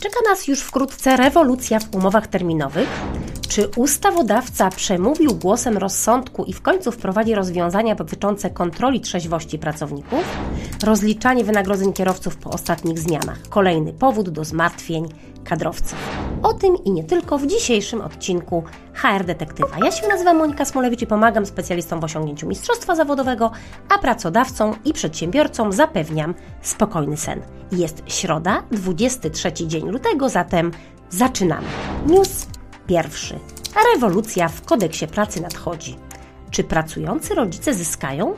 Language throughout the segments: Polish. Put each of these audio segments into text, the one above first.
czeka nas już wkrótce rewolucja w umowach terminowych? Czy ustawodawca przemówił głosem rozsądku i w końcu wprowadzi rozwiązania dotyczące kontroli trzeźwości pracowników? Rozliczanie wynagrodzeń kierowców po ostatnich zmianach kolejny powód do zmartwień kadrowców. O tym i nie tylko w dzisiejszym odcinku HR Detektywa. Ja się nazywam Monika Smolewicz i pomagam specjalistom w osiągnięciu mistrzostwa zawodowego, a pracodawcom i przedsiębiorcom zapewniam spokojny sen. Jest środa, 23 dzień lutego, zatem zaczynamy. News pierwszy. Rewolucja w kodeksie pracy nadchodzi. Czy pracujący rodzice zyskają?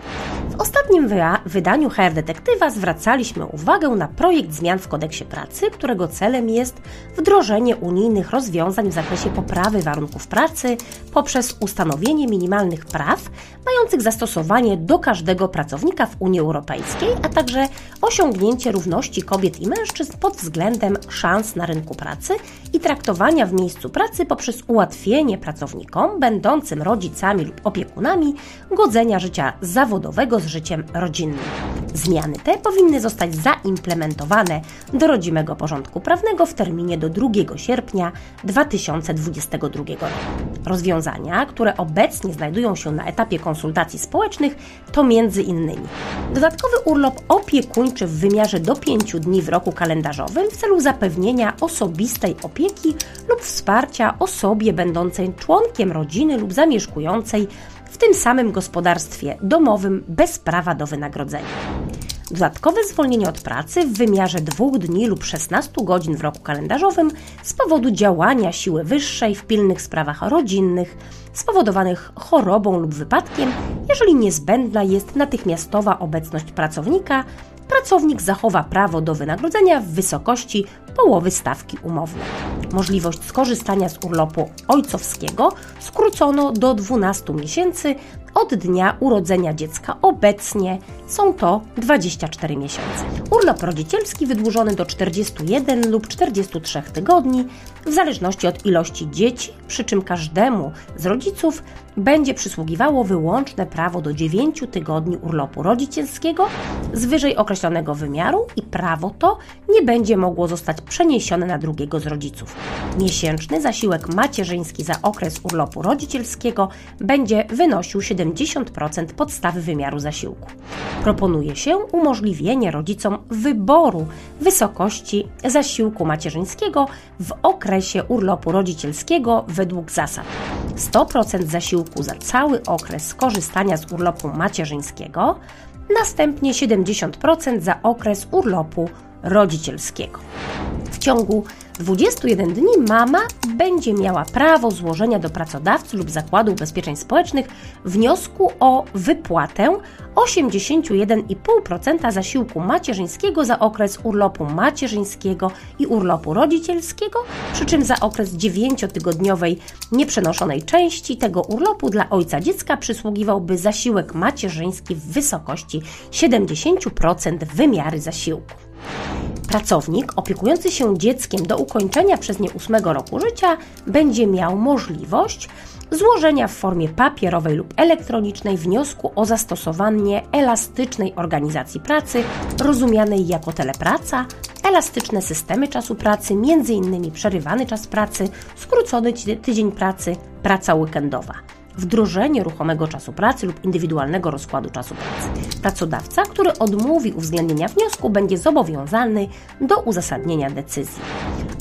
W ostatnim wydaniu HR Detektywa zwracaliśmy uwagę na projekt zmian w kodeksie pracy, którego celem jest wdrożenie unijnych rozwiązań w zakresie poprawy warunków pracy poprzez ustanowienie minimalnych praw mających zastosowanie do każdego pracownika w Unii Europejskiej, a także osiągnięcie równości kobiet i mężczyzn pod względem szans na rynku pracy i traktowania w miejscu pracy poprzez ułatwienie pracownikom będącym rodzicami lub opiekunami godzenia życia zawodowego z życiem rodzinnym. Zmiany te powinny zostać zaimplementowane do rodzimego porządku prawnego w terminie do 2 sierpnia 2022 roku. Rozwiązania, które obecnie znajdują się na etapie konsultacji społecznych, to między innymi dodatkowy urlop opiekuńczy w wymiarze do 5 dni w roku kalendarzowym w celu zapewnienia osobistej opieki lub wsparcia osobie będącej członkiem rodziny lub zamieszkującej w tym samym gospodarstwie domowym bez prawa do wynagrodzenia. Dodatkowe zwolnienie od pracy w wymiarze dwóch dni lub 16 godzin w roku kalendarzowym z powodu działania siły wyższej w pilnych sprawach rodzinnych spowodowanych chorobą lub wypadkiem, jeżeli niezbędna jest natychmiastowa obecność pracownika pracownik zachowa prawo do wynagrodzenia w wysokości połowy stawki umownej. Możliwość skorzystania z urlopu ojcowskiego skrócono do 12 miesięcy od dnia urodzenia dziecka. Obecnie są to 24 miesiące. Urlop rodzicielski wydłużony do 41 lub 43 tygodni, w zależności od ilości dzieci, przy czym każdemu z rodziców będzie przysługiwało wyłączne prawo do 9 tygodni urlopu rodzicielskiego z wyżej określonego wymiaru i prawo to nie będzie mogło zostać przeniesione na drugiego z rodziców. Miesięczny zasiłek macierzyński za okres urlopu rodzicielskiego będzie wynosił 70% podstawy wymiaru zasiłku. Proponuje się umożliwienie rodzicom wyboru wysokości zasiłku macierzyńskiego w okresie urlopu rodzicielskiego według zasad 100% zasiłku za cały okres skorzystania z urlopu macierzyńskiego, następnie 70% za okres urlopu rodzicielskiego. W ciągu 21 dni mama będzie miała prawo złożenia do pracodawcy lub zakładu ubezpieczeń społecznych wniosku o wypłatę 81,5% zasiłku macierzyńskiego za okres urlopu macierzyńskiego i urlopu rodzicielskiego, przy czym za okres 9-tygodniowej nieprzenoszonej części tego urlopu dla ojca dziecka przysługiwałby zasiłek macierzyński w wysokości 70% wymiary zasiłku. Pracownik opiekujący się dzieckiem do ukończenia przez nie ósmego roku życia będzie miał możliwość złożenia w formie papierowej lub elektronicznej wniosku o zastosowanie elastycznej organizacji pracy, rozumianej jako telepraca, elastyczne systemy czasu pracy, m.in. przerywany czas pracy, skrócony tydzień pracy, praca weekendowa wdrożenie ruchomego czasu pracy lub indywidualnego rozkładu czasu pracy. Pracodawca, który odmówi uwzględnienia wniosku, będzie zobowiązany do uzasadnienia decyzji.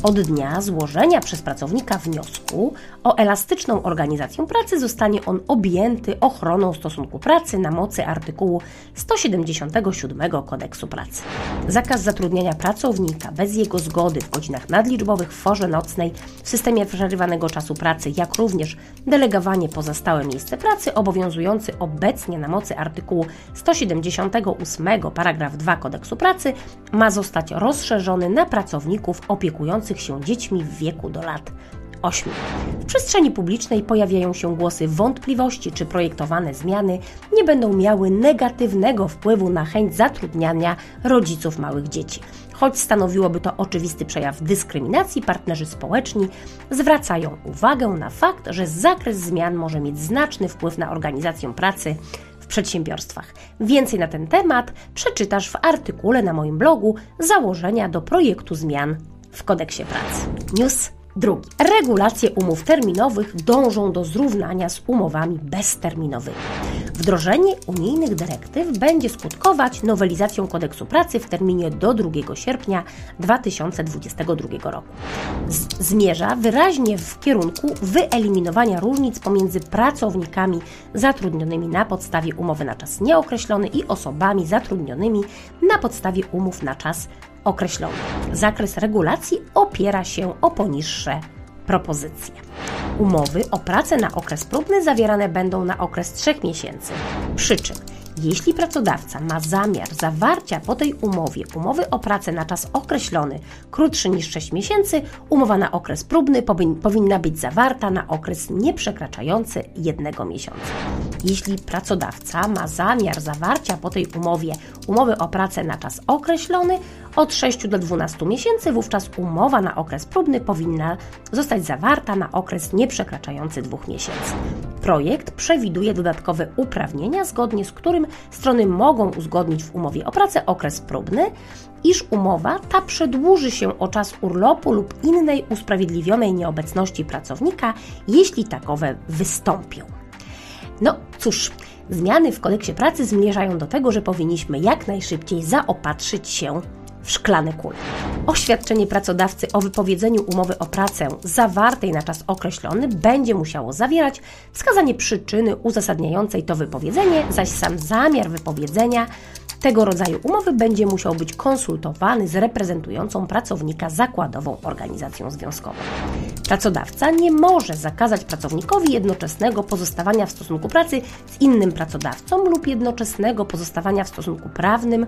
Od dnia złożenia przez pracownika wniosku o elastyczną organizację pracy zostanie on objęty ochroną stosunku pracy na mocy artykułu 177 Kodeksu Pracy. Zakaz zatrudniania pracownika bez jego zgody w godzinach nadliczbowych w forze nocnej w systemie przerywanego czasu pracy, jak również delegowanie poza stałe miejsce pracy obowiązujący obecnie na mocy artykułu 178 paragraf 2 Kodeksu Pracy ma zostać rozszerzony na pracowników opiekujących się dziećmi w wieku do lat 8. W przestrzeni publicznej pojawiają się głosy wątpliwości, czy projektowane zmiany nie będą miały negatywnego wpływu na chęć zatrudniania rodziców małych dzieci. Choć stanowiłoby to oczywisty przejaw dyskryminacji, partnerzy społeczni zwracają uwagę na fakt, że zakres zmian może mieć znaczny wpływ na organizację pracy w przedsiębiorstwach. Więcej na ten temat przeczytasz w artykule na moim blogu Założenia do projektu zmian w kodeksie pracy. News Drugi. Regulacje umów terminowych dążą do zrównania z umowami bezterminowymi. Wdrożenie unijnych dyrektyw będzie skutkować nowelizacją kodeksu pracy w terminie do 2 sierpnia 2022 roku. Z zmierza wyraźnie w kierunku wyeliminowania różnic pomiędzy pracownikami zatrudnionymi na podstawie umowy na czas nieokreślony i osobami zatrudnionymi na podstawie umów na czas określony. Zakres regulacji opiera się o poniższe propozycje. Umowy o pracę na okres próbny zawierane będą na okres 3 miesięcy. Przy czym jeśli pracodawca ma zamiar zawarcia po tej umowie umowy o pracę na czas określony krótszy niż 6 miesięcy, umowa na okres próbny powinna być zawarta na okres nieprzekraczający jednego miesiąca. Jeśli pracodawca ma zamiar zawarcia po tej umowie umowy o pracę na czas określony od 6 do 12 miesięcy, wówczas umowa na okres próbny powinna zostać zawarta na okres nieprzekraczający dwóch miesięcy. Projekt przewiduje dodatkowe uprawnienia, zgodnie z którym strony mogą uzgodnić w umowie o pracę okres próbny, iż umowa ta przedłuży się o czas urlopu lub innej usprawiedliwionej nieobecności pracownika, jeśli takowe wystąpią. No cóż, zmiany w kodeksie pracy zmierzają do tego, że powinniśmy jak najszybciej zaopatrzyć się w szklane kule. Oświadczenie pracodawcy o wypowiedzeniu umowy o pracę zawartej na czas określony będzie musiało zawierać wskazanie przyczyny uzasadniającej to wypowiedzenie, zaś sam zamiar wypowiedzenia tego rodzaju umowy będzie musiał być konsultowany z reprezentującą pracownika zakładową organizacją związkową. Pracodawca nie może zakazać pracownikowi jednoczesnego pozostawania w stosunku pracy z innym pracodawcą lub jednoczesnego pozostawania w stosunku prawnym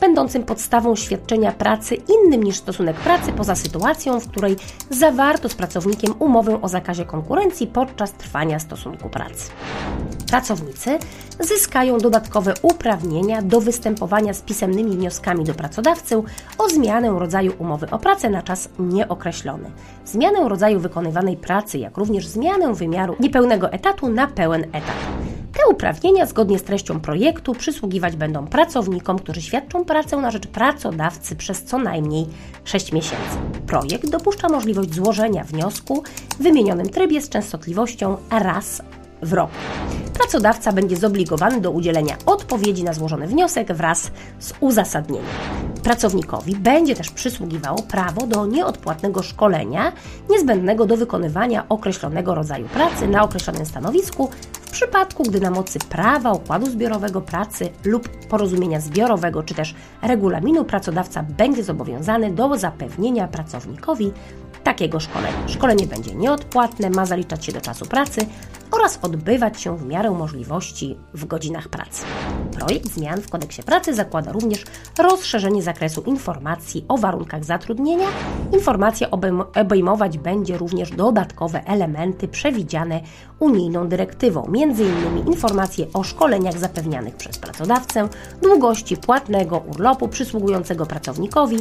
będącym podstawą świadczenia pracy innym niż stosunek pracy poza sytuacją, w której zawarto z pracownikiem umowę o zakazie konkurencji podczas trwania stosunku pracy. Pracownicy zyskają dodatkowe uprawnienia do występowania z pisemnymi wnioskami do pracodawcy o zmianę rodzaju umowy o pracę na czas nieokreślony, zmianę rodzaju wykonywanej pracy, jak również zmianę wymiaru niepełnego etatu na pełen etat. Te uprawnienia, zgodnie z treścią projektu, przysługiwać będą pracownikom, którzy świadczą pracę na rzecz pracodawcy przez co najmniej 6 miesięcy. Projekt dopuszcza możliwość złożenia wniosku w wymienionym trybie z częstotliwością raz w roku. Pracodawca będzie zobligowany do udzielenia odpowiedzi na złożony wniosek wraz z uzasadnieniem. Pracownikowi będzie też przysługiwało prawo do nieodpłatnego szkolenia niezbędnego do wykonywania określonego rodzaju pracy na określonym stanowisku w przypadku, gdy na mocy prawa, układu zbiorowego pracy lub porozumienia zbiorowego czy też regulaminu pracodawca będzie zobowiązany do zapewnienia pracownikowi takiego szkolenia. Szkolenie będzie nieodpłatne, ma zaliczać się do czasu pracy oraz odbywać się w miarę możliwości w godzinach pracy. Projekt zmian w kodeksie pracy zakłada również rozszerzenie zakresu informacji o warunkach zatrudnienia. Informacja obejmować będzie również dodatkowe elementy przewidziane unijną dyrektywą, m.in. informacje o szkoleniach zapewnianych przez pracodawcę, długości płatnego urlopu przysługującego pracownikowi,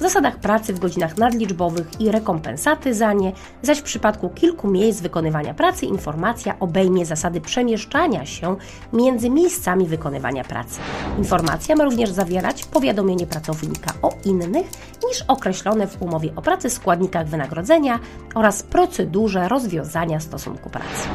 zasadach pracy w godzinach nadliczbowych i rekompensaty za nie, zaś w przypadku kilku miejsc wykonywania pracy informacja obejmie zasady przemieszczania się między miejscami wykonywania pracy. Informacja ma również zawierać powiadomienie pracownika o innych niż określone w umowie o pracy składnikach wynagrodzenia oraz procedurze rozwiązania stosunku pracy.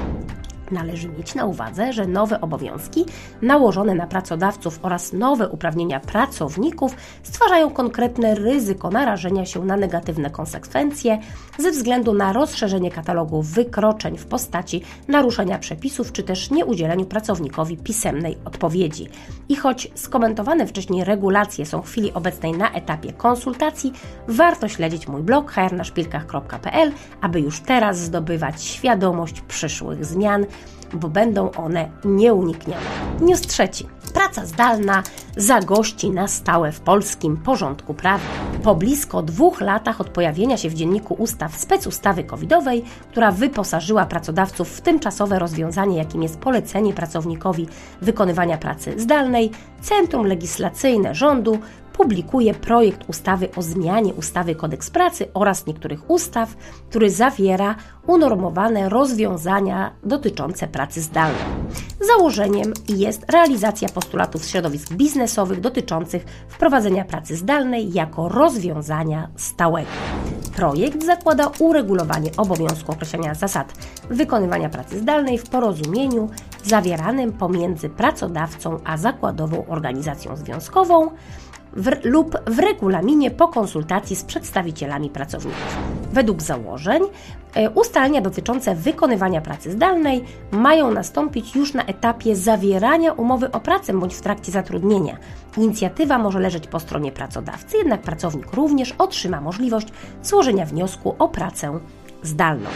Należy mieć na uwadze, że nowe obowiązki nałożone na pracodawców oraz nowe uprawnienia pracowników stwarzają konkretne ryzyko narażenia się na negatywne konsekwencje ze względu na rozszerzenie katalogu wykroczeń w postaci naruszenia przepisów czy też nieudzieleniu pracownikowi pisemnej odpowiedzi. I choć skomentowane wcześniej regulacje są w chwili obecnej na etapie konsultacji, warto śledzić mój blog hrnaszpilkach.pl, aby już teraz zdobywać świadomość przyszłych zmian bo będą one nieuniknione. News trzeci. Praca zdalna zagości na stałe w polskim porządku prawnym. Po blisko dwóch latach od pojawienia się w dzienniku ustaw specustawy covidowej, która wyposażyła pracodawców w tymczasowe rozwiązanie, jakim jest polecenie pracownikowi wykonywania pracy zdalnej, Centrum Legislacyjne Rządu publikuje projekt ustawy o zmianie ustawy Kodeks Pracy oraz niektórych ustaw, który zawiera unormowane rozwiązania dotyczące pracy zdalnej. Założeniem jest realizacja postulatów środowisk biznesowych dotyczących wprowadzenia pracy zdalnej jako rozwiązania stałego. Projekt zakłada uregulowanie obowiązku określenia zasad wykonywania pracy zdalnej w porozumieniu zawieranym pomiędzy pracodawcą a zakładową organizacją związkową w, lub w regulaminie po konsultacji z przedstawicielami pracowników. Według założeń e, ustalenia dotyczące wykonywania pracy zdalnej mają nastąpić już na etapie zawierania umowy o pracę bądź w trakcie zatrudnienia. Inicjatywa może leżeć po stronie pracodawcy, jednak pracownik również otrzyma możliwość złożenia wniosku o pracę zdalną.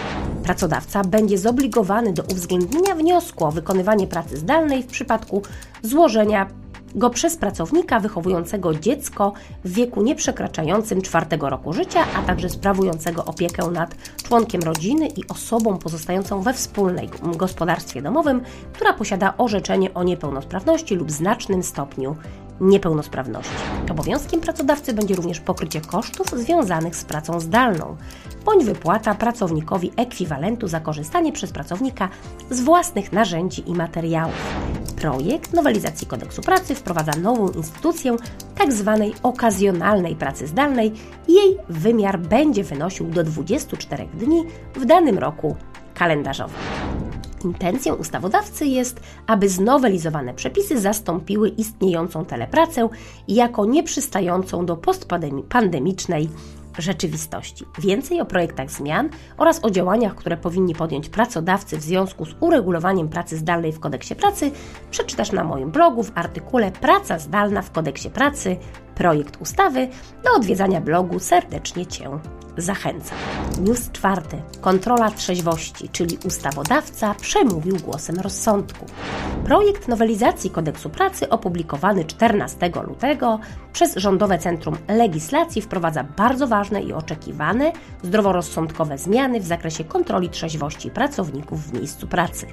Pracodawca będzie zobligowany do uwzględnienia wniosku o wykonywanie pracy zdalnej w przypadku złożenia go przez pracownika wychowującego dziecko w wieku nieprzekraczającym czwartego roku życia, a także sprawującego opiekę nad członkiem rodziny i osobą pozostającą we wspólnej gospodarstwie domowym, która posiada orzeczenie o niepełnosprawności lub znacznym stopniu niepełnosprawności. Obowiązkiem pracodawcy będzie również pokrycie kosztów związanych z pracą zdalną, bądź wypłata pracownikowi ekwiwalentu za korzystanie przez pracownika z własnych narzędzi i materiałów. Projekt nowelizacji kodeksu pracy wprowadza nową instytucję tzw. Tak okazjonalnej pracy zdalnej. Jej wymiar będzie wynosił do 24 dni w danym roku kalendarzowym. Intencją ustawodawcy jest, aby znowelizowane przepisy zastąpiły istniejącą telepracę jako nieprzystającą do postpandemicznej rzeczywistości. Więcej o projektach zmian oraz o działaniach, które powinni podjąć pracodawcy w związku z uregulowaniem pracy zdalnej w kodeksie pracy przeczytasz na moim blogu w artykule Praca zdalna w kodeksie pracy projekt ustawy. Do odwiedzania blogu serdecznie Cię zachęcam. News czwarty. Kontrola trzeźwości, czyli ustawodawca przemówił głosem rozsądku. Projekt nowelizacji kodeksu pracy opublikowany 14 lutego przez Rządowe Centrum Legislacji wprowadza bardzo ważne i oczekiwane zdroworozsądkowe zmiany w zakresie kontroli trzeźwości pracowników w miejscu pracy.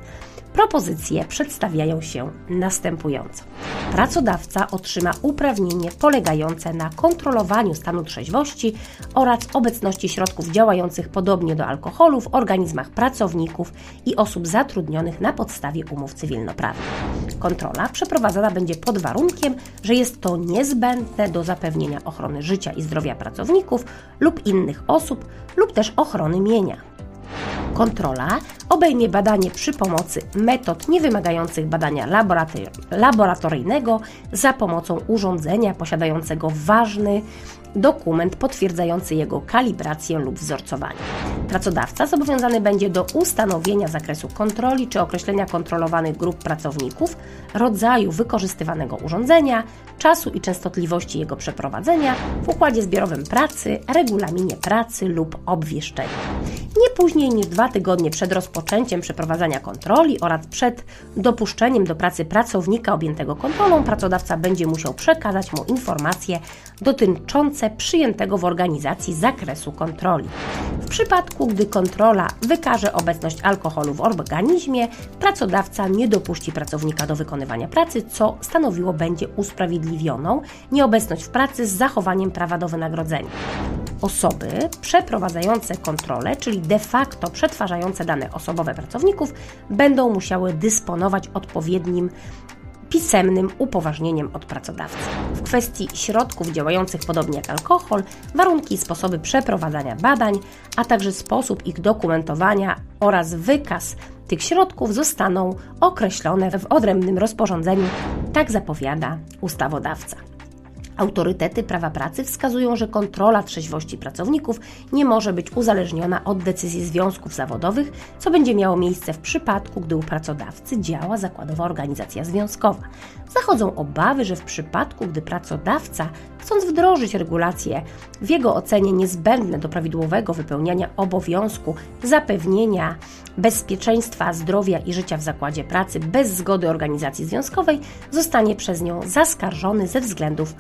Propozycje przedstawiają się następująco. Pracodawca otrzyma uprawnienie polegające na kontrolowaniu stanu trzeźwości oraz obecności środków działających podobnie do alkoholu w organizmach pracowników i osób zatrudnionych na podstawie umów cywilnoprawnych. Kontrola przeprowadzana będzie pod warunkiem, że jest to niezbędne do zapewnienia ochrony życia i zdrowia pracowników lub innych osób lub też ochrony mienia. Kontrola obejmie badanie przy pomocy metod niewymagających badania laboratoryjnego za pomocą urządzenia posiadającego ważny dokument potwierdzający jego kalibrację lub wzorcowanie. Pracodawca zobowiązany będzie do ustanowienia zakresu kontroli czy określenia kontrolowanych grup pracowników, rodzaju wykorzystywanego urządzenia, czasu i częstotliwości jego przeprowadzenia w układzie zbiorowym pracy, regulaminie pracy lub obwieszczeniu. Nie później niż dwa tygodnie przed rozpoczęciem przeprowadzania kontroli oraz przed dopuszczeniem do pracy pracownika objętego kontrolą, pracodawca będzie musiał przekazać mu informacje dotyczące przyjętego w organizacji zakresu kontroli. W przypadku, gdy kontrola wykaże obecność alkoholu w organizmie, pracodawca nie dopuści pracownika do wykonywania pracy, co stanowiło będzie usprawiedliwioną nieobecność w pracy z zachowaniem prawa do wynagrodzenia. Osoby przeprowadzające kontrolę, czyli de facto przetwarzające dane osobowe pracowników, będą musiały dysponować odpowiednim pisemnym upoważnieniem od pracodawcy. W kwestii środków działających podobnie jak alkohol, warunki i sposoby przeprowadzania badań, a także sposób ich dokumentowania oraz wykaz tych środków zostaną określone w odrębnym rozporządzeniu, tak zapowiada ustawodawca. Autorytety prawa pracy wskazują, że kontrola trzeźwości pracowników nie może być uzależniona od decyzji związków zawodowych, co będzie miało miejsce w przypadku, gdy u pracodawcy działa zakładowa organizacja związkowa. Zachodzą obawy, że w przypadku, gdy pracodawca, chcąc wdrożyć regulacje w jego ocenie niezbędne do prawidłowego wypełniania obowiązku zapewnienia bezpieczeństwa, zdrowia i życia w zakładzie pracy bez zgody organizacji związkowej, zostanie przez nią zaskarżony ze względów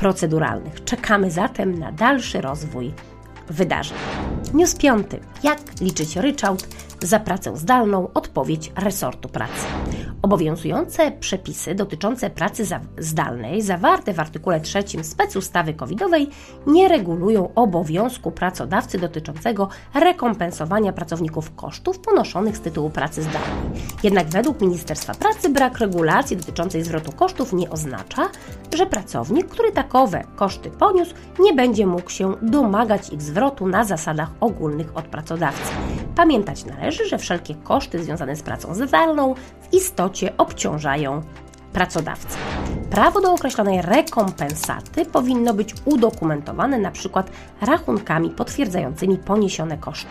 proceduralnych. Czekamy zatem na dalszy rozwój wydarzeń. News piąty. Jak liczyć ryczałt za pracę zdalną? Odpowiedź resortu pracy. Obowiązujące przepisy dotyczące pracy zdalnej zawarte w artykule 3 specustawy covidowej nie regulują obowiązku pracodawcy dotyczącego rekompensowania pracowników kosztów ponoszonych z tytułu pracy zdalnej. Jednak według Ministerstwa Pracy brak regulacji dotyczącej zwrotu kosztów nie oznacza, że pracownik, który takowe koszty poniósł, nie będzie mógł się domagać ich zwrotu na zasadach ogólnych od pracodawcy. Pamiętać należy, że wszelkie koszty związane z pracą zdalną w istocie obciążają pracodawcę. Prawo do określonej rekompensaty powinno być udokumentowane np. rachunkami potwierdzającymi poniesione koszty.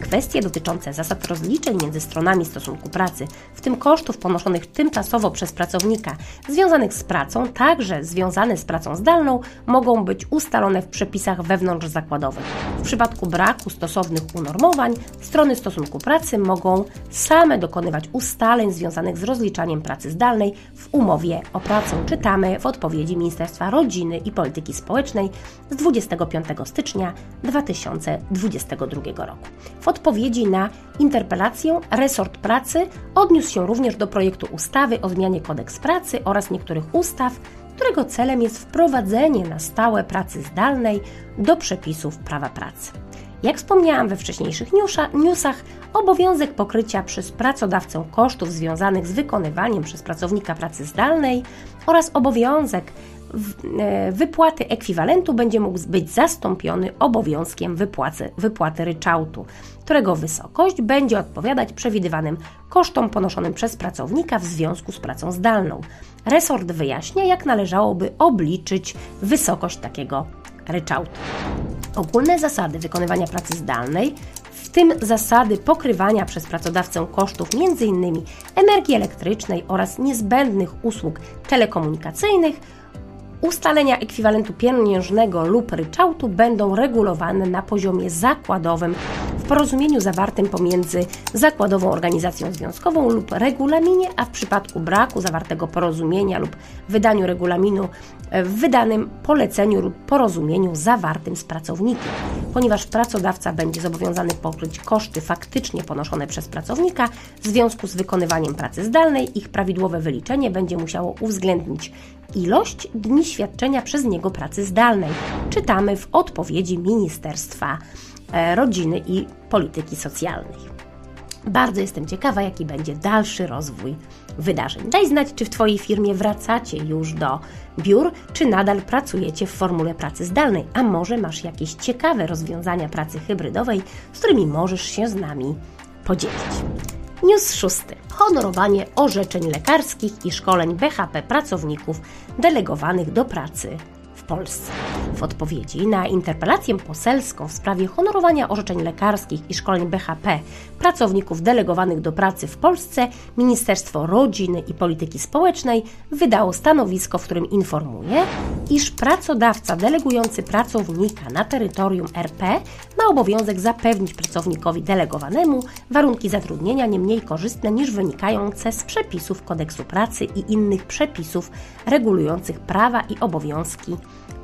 Kwestie dotyczące zasad rozliczeń między stronami stosunku pracy, w tym kosztów ponoszonych tymczasowo przez pracownika, związanych z pracą, także związane z pracą zdalną, mogą być ustalone w przepisach wewnątrzzakładowych. W przypadku braku stosownych unormowań, strony stosunku pracy mogą same dokonywać ustaleń związanych z rozliczaniem pracy zdalnej w umowie o pracę, czytamy w odpowiedzi Ministerstwa Rodziny i Polityki Społecznej z 25 stycznia 2022 roku. W odpowiedzi na interpelację resort pracy odniósł się również do projektu ustawy o zmianie kodeks pracy oraz niektórych ustaw, którego celem jest wprowadzenie na stałe pracy zdalnej do przepisów prawa pracy. Jak wspomniałam we wcześniejszych newsach, obowiązek pokrycia przez pracodawcę kosztów związanych z wykonywaniem przez pracownika pracy zdalnej oraz obowiązek e, wypłaty ekwiwalentu będzie mógł być zastąpiony obowiązkiem wypłaty, wypłaty ryczałtu, którego wysokość będzie odpowiadać przewidywanym kosztom ponoszonym przez pracownika w związku z pracą zdalną. Resort wyjaśnia, jak należałoby obliczyć wysokość takiego ryczałtu. Ogólne zasady wykonywania pracy zdalnej, tym zasady pokrywania przez pracodawcę kosztów m.in. energii elektrycznej oraz niezbędnych usług telekomunikacyjnych, ustalenia ekwiwalentu pieniężnego lub ryczałtu będą regulowane na poziomie zakładowym w porozumieniu zawartym pomiędzy zakładową organizacją związkową lub regulaminie, a w przypadku braku zawartego porozumienia lub wydaniu regulaminu w wydanym poleceniu lub porozumieniu zawartym z pracownikiem. Ponieważ pracodawca będzie zobowiązany pokryć koszty faktycznie ponoszone przez pracownika w związku z wykonywaniem pracy zdalnej, ich prawidłowe wyliczenie będzie musiało uwzględnić ilość dni świadczenia przez niego pracy zdalnej. Czytamy w odpowiedzi Ministerstwa e, Rodziny i Polityki Socjalnej. Bardzo jestem ciekawa, jaki będzie dalszy rozwój wydarzeń. Daj znać, czy w Twojej firmie wracacie już do biur, czy nadal pracujecie w formule pracy zdalnej, a może masz jakieś ciekawe rozwiązania pracy hybrydowej, z którymi możesz się z nami podzielić. News szósty. Honorowanie orzeczeń lekarskich i szkoleń BHP pracowników delegowanych do pracy Polsce. W odpowiedzi na interpelację poselską w sprawie honorowania orzeczeń lekarskich i szkoleń BHP pracowników delegowanych do pracy w Polsce, Ministerstwo Rodziny i Polityki Społecznej wydało stanowisko, w którym informuje, iż pracodawca delegujący pracownika na terytorium RP ma obowiązek zapewnić pracownikowi delegowanemu warunki zatrudnienia nie mniej korzystne niż wynikające z przepisów kodeksu pracy i innych przepisów regulujących prawa i obowiązki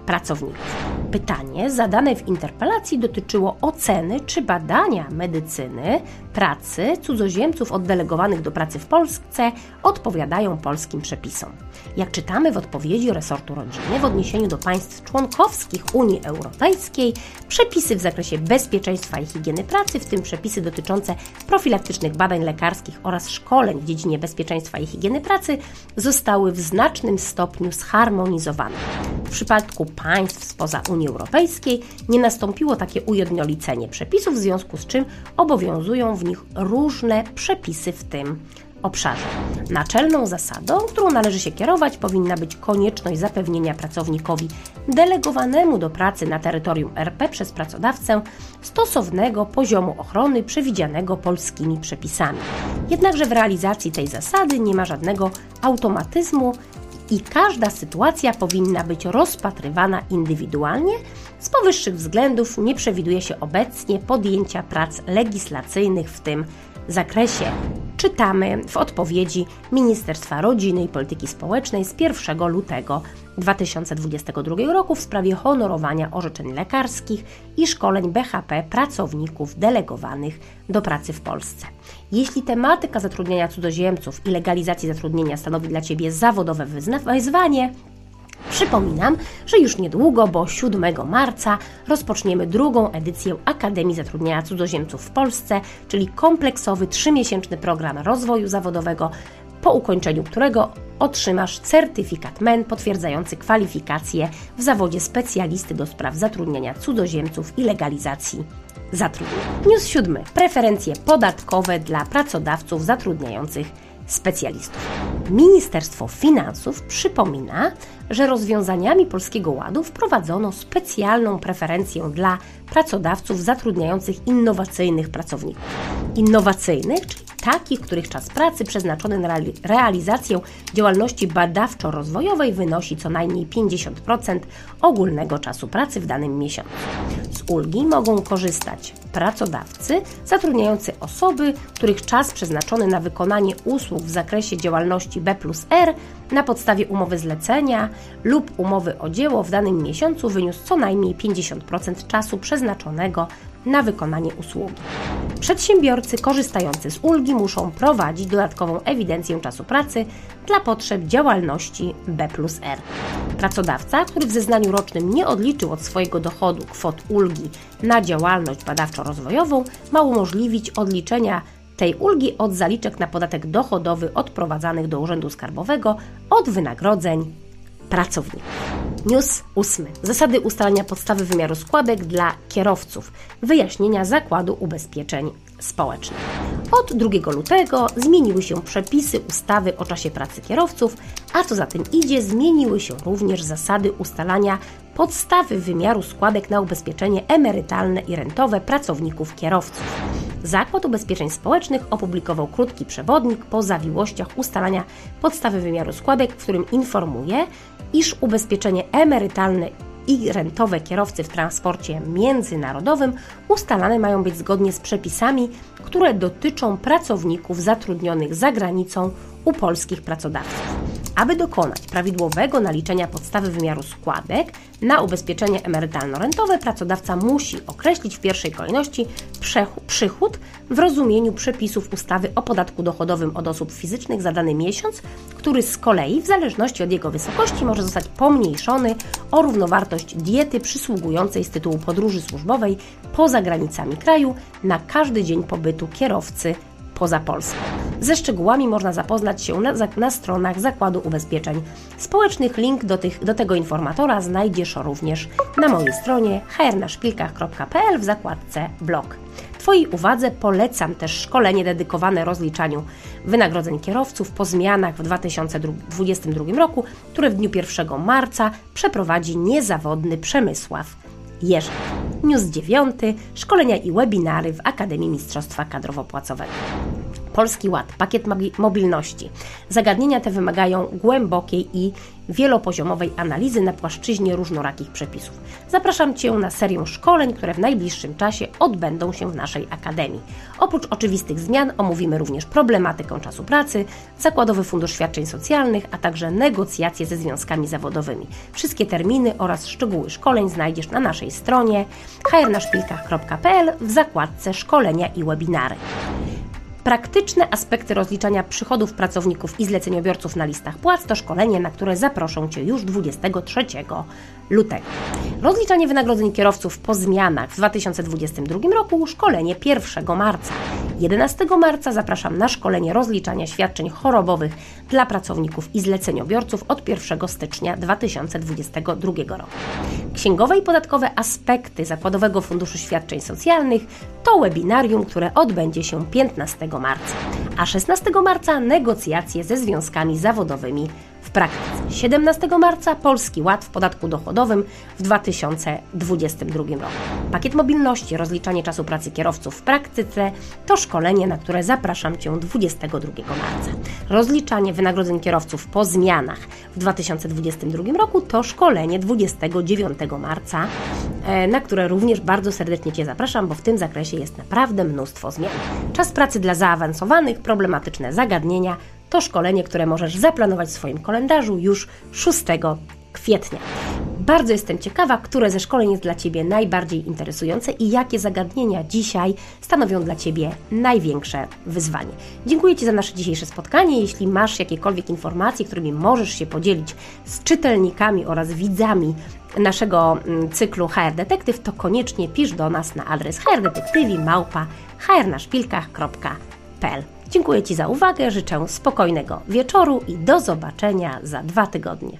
pracowników. Pytanie zadane w interpelacji dotyczyło oceny, czy badania medycyny pracy cudzoziemców oddelegowanych do pracy w Polsce odpowiadają polskim przepisom. Jak czytamy w odpowiedzi resortu rodziny w odniesieniu do państw członkowskich Unii Europejskiej, przepisy w zakresie bezpieczeństwa i higieny pracy, w tym przepisy dotyczące profilaktycznych badań lekarskich oraz szkoleń w dziedzinie bezpieczeństwa i higieny pracy, zostały w znacznym stopniu zharmonizowane. W przypadku państw spoza Unii Europejskiej nie nastąpiło takie ujednolicenie przepisów, w związku z czym obowiązują w nich różne przepisy w tym obszarze. Naczelną zasadą, którą należy się kierować, powinna być konieczność zapewnienia pracownikowi delegowanemu do pracy na terytorium RP przez pracodawcę stosownego poziomu ochrony przewidzianego polskimi przepisami. Jednakże w realizacji tej zasady nie ma żadnego automatyzmu i każda sytuacja powinna być rozpatrywana indywidualnie. Z powyższych względów nie przewiduje się obecnie podjęcia prac legislacyjnych w tym zakresie. Czytamy w odpowiedzi Ministerstwa Rodziny i Polityki Społecznej z 1 lutego 2022 roku w sprawie honorowania orzeczeń lekarskich i szkoleń BHP pracowników delegowanych do pracy w Polsce. Jeśli tematyka zatrudniania cudzoziemców i legalizacji zatrudnienia stanowi dla Ciebie zawodowe wyzwanie, Przypominam, że już niedługo, bo 7 marca, rozpoczniemy drugą edycję Akademii Zatrudniania Cudzoziemców w Polsce, czyli kompleksowy trzymiesięczny program rozwoju zawodowego, po ukończeniu którego otrzymasz certyfikat MEN potwierdzający kwalifikacje w zawodzie specjalisty do spraw zatrudniania cudzoziemców i legalizacji zatrudnienia. News siódmy. Preferencje podatkowe dla pracodawców zatrudniających specjalistów. Ministerstwo Finansów przypomina, że rozwiązaniami Polskiego Ładu wprowadzono specjalną preferencję dla pracodawców zatrudniających innowacyjnych pracowników. Innowacyjnych, czyli takich, których czas pracy przeznaczony na realizację działalności badawczo-rozwojowej wynosi co najmniej 50% ogólnego czasu pracy w danym miesiącu. Z ulgi mogą korzystać pracodawcy zatrudniający osoby, których czas przeznaczony na wykonanie usług w zakresie działalności B plus R na podstawie umowy zlecenia lub umowy o dzieło w danym miesiącu wyniósł co najmniej 50% czasu przeznaczonego na wykonanie usługi. Przedsiębiorcy korzystający z ulgi muszą prowadzić dodatkową ewidencję czasu pracy dla potrzeb działalności B plus R. Pracodawca, który w zeznaniu rocznym nie odliczył od swojego dochodu kwot ulgi na działalność badawczo-rozwojową, ma umożliwić odliczenia tej ulgi od zaliczek na podatek dochodowy odprowadzanych do Urzędu Skarbowego od wynagrodzeń pracowników. News 8. Zasady ustalania podstawy wymiaru składek dla kierowców. Wyjaśnienia Zakładu Ubezpieczeń Społecznych. Od 2 lutego zmieniły się przepisy ustawy o czasie pracy kierowców, a co za tym idzie, zmieniły się również zasady ustalania podstawy wymiaru składek na ubezpieczenie emerytalne i rentowe pracowników kierowców. Zakład Ubezpieczeń Społecznych opublikował krótki przewodnik po zawiłościach ustalania podstawy wymiaru składek, w którym informuje, iż ubezpieczenie emerytalne i rentowe kierowcy w transporcie międzynarodowym ustalane mają być zgodnie z przepisami, które dotyczą pracowników zatrudnionych za granicą u polskich pracodawców. Aby dokonać prawidłowego naliczenia podstawy wymiaru składek na ubezpieczenie emerytalno-rentowe, pracodawca musi określić w pierwszej kolejności przychód w rozumieniu przepisów ustawy o podatku dochodowym od osób fizycznych za dany miesiąc, który z kolei w zależności od jego wysokości może zostać pomniejszony o równowartość diety przysługującej z tytułu podróży służbowej poza granicami kraju na każdy dzień pobytu kierowcy poza Polską. Ze szczegółami można zapoznać się na, na stronach Zakładu Ubezpieczeń Społecznych. Link do, tych, do tego informatora znajdziesz również na mojej stronie hrnaszpilkach.pl w zakładce blog. Twojej uwadze polecam też szkolenie dedykowane rozliczaniu wynagrodzeń kierowców po zmianach w 2022 roku, które w dniu 1 marca przeprowadzi niezawodny Przemysław Jerzy. News 9. Szkolenia i webinary w Akademii Mistrzostwa Kadrowo-Płacowego. Polski Ład, pakiet mobilności. Zagadnienia te wymagają głębokiej i wielopoziomowej analizy na płaszczyźnie różnorakich przepisów. Zapraszam Cię na serię szkoleń, które w najbliższym czasie odbędą się w naszej Akademii. Oprócz oczywistych zmian omówimy również problematykę czasu pracy, Zakładowy Fundusz Świadczeń Socjalnych, a także negocjacje ze związkami zawodowymi. Wszystkie terminy oraz szczegóły szkoleń znajdziesz na naszej stronie hrnaszpilkach.pl w zakładce Szkolenia i Webinary. Praktyczne aspekty rozliczania przychodów pracowników i zleceniobiorców na listach płac to szkolenie, na które zaproszę Cię już 23 lutego. Rozliczanie wynagrodzeń kierowców po zmianach w 2022 roku szkolenie 1 marca. 11 marca zapraszam na szkolenie rozliczania świadczeń chorobowych dla pracowników i zleceniobiorców od 1 stycznia 2022 roku. Księgowe i podatkowe aspekty Zakładowego Funduszu Świadczeń Socjalnych to webinarium, które odbędzie się 15 marca, a 16 marca negocjacje ze związkami zawodowymi praktyce. 17 marca Polski Ład w podatku dochodowym w 2022 roku. Pakiet mobilności, rozliczanie czasu pracy kierowców w praktyce to szkolenie, na które zapraszam Cię 22 marca. Rozliczanie wynagrodzeń kierowców po zmianach w 2022 roku to szkolenie 29 marca, e, na które również bardzo serdecznie Cię zapraszam, bo w tym zakresie jest naprawdę mnóstwo zmian. Czas pracy dla zaawansowanych, problematyczne zagadnienia to szkolenie, które możesz zaplanować w swoim kalendarzu już 6 kwietnia. Bardzo jestem ciekawa, które ze szkoleń jest dla Ciebie najbardziej interesujące i jakie zagadnienia dzisiaj stanowią dla Ciebie największe wyzwanie. Dziękuję Ci za nasze dzisiejsze spotkanie. Jeśli masz jakiekolwiek informacje, którymi możesz się podzielić z czytelnikami oraz widzami naszego mm, cyklu HR Detektyw, to koniecznie pisz do nas na adres hrdetektywi.hrnaszpilkach.pl Dziękuję Ci za uwagę, życzę spokojnego wieczoru i do zobaczenia za dwa tygodnie.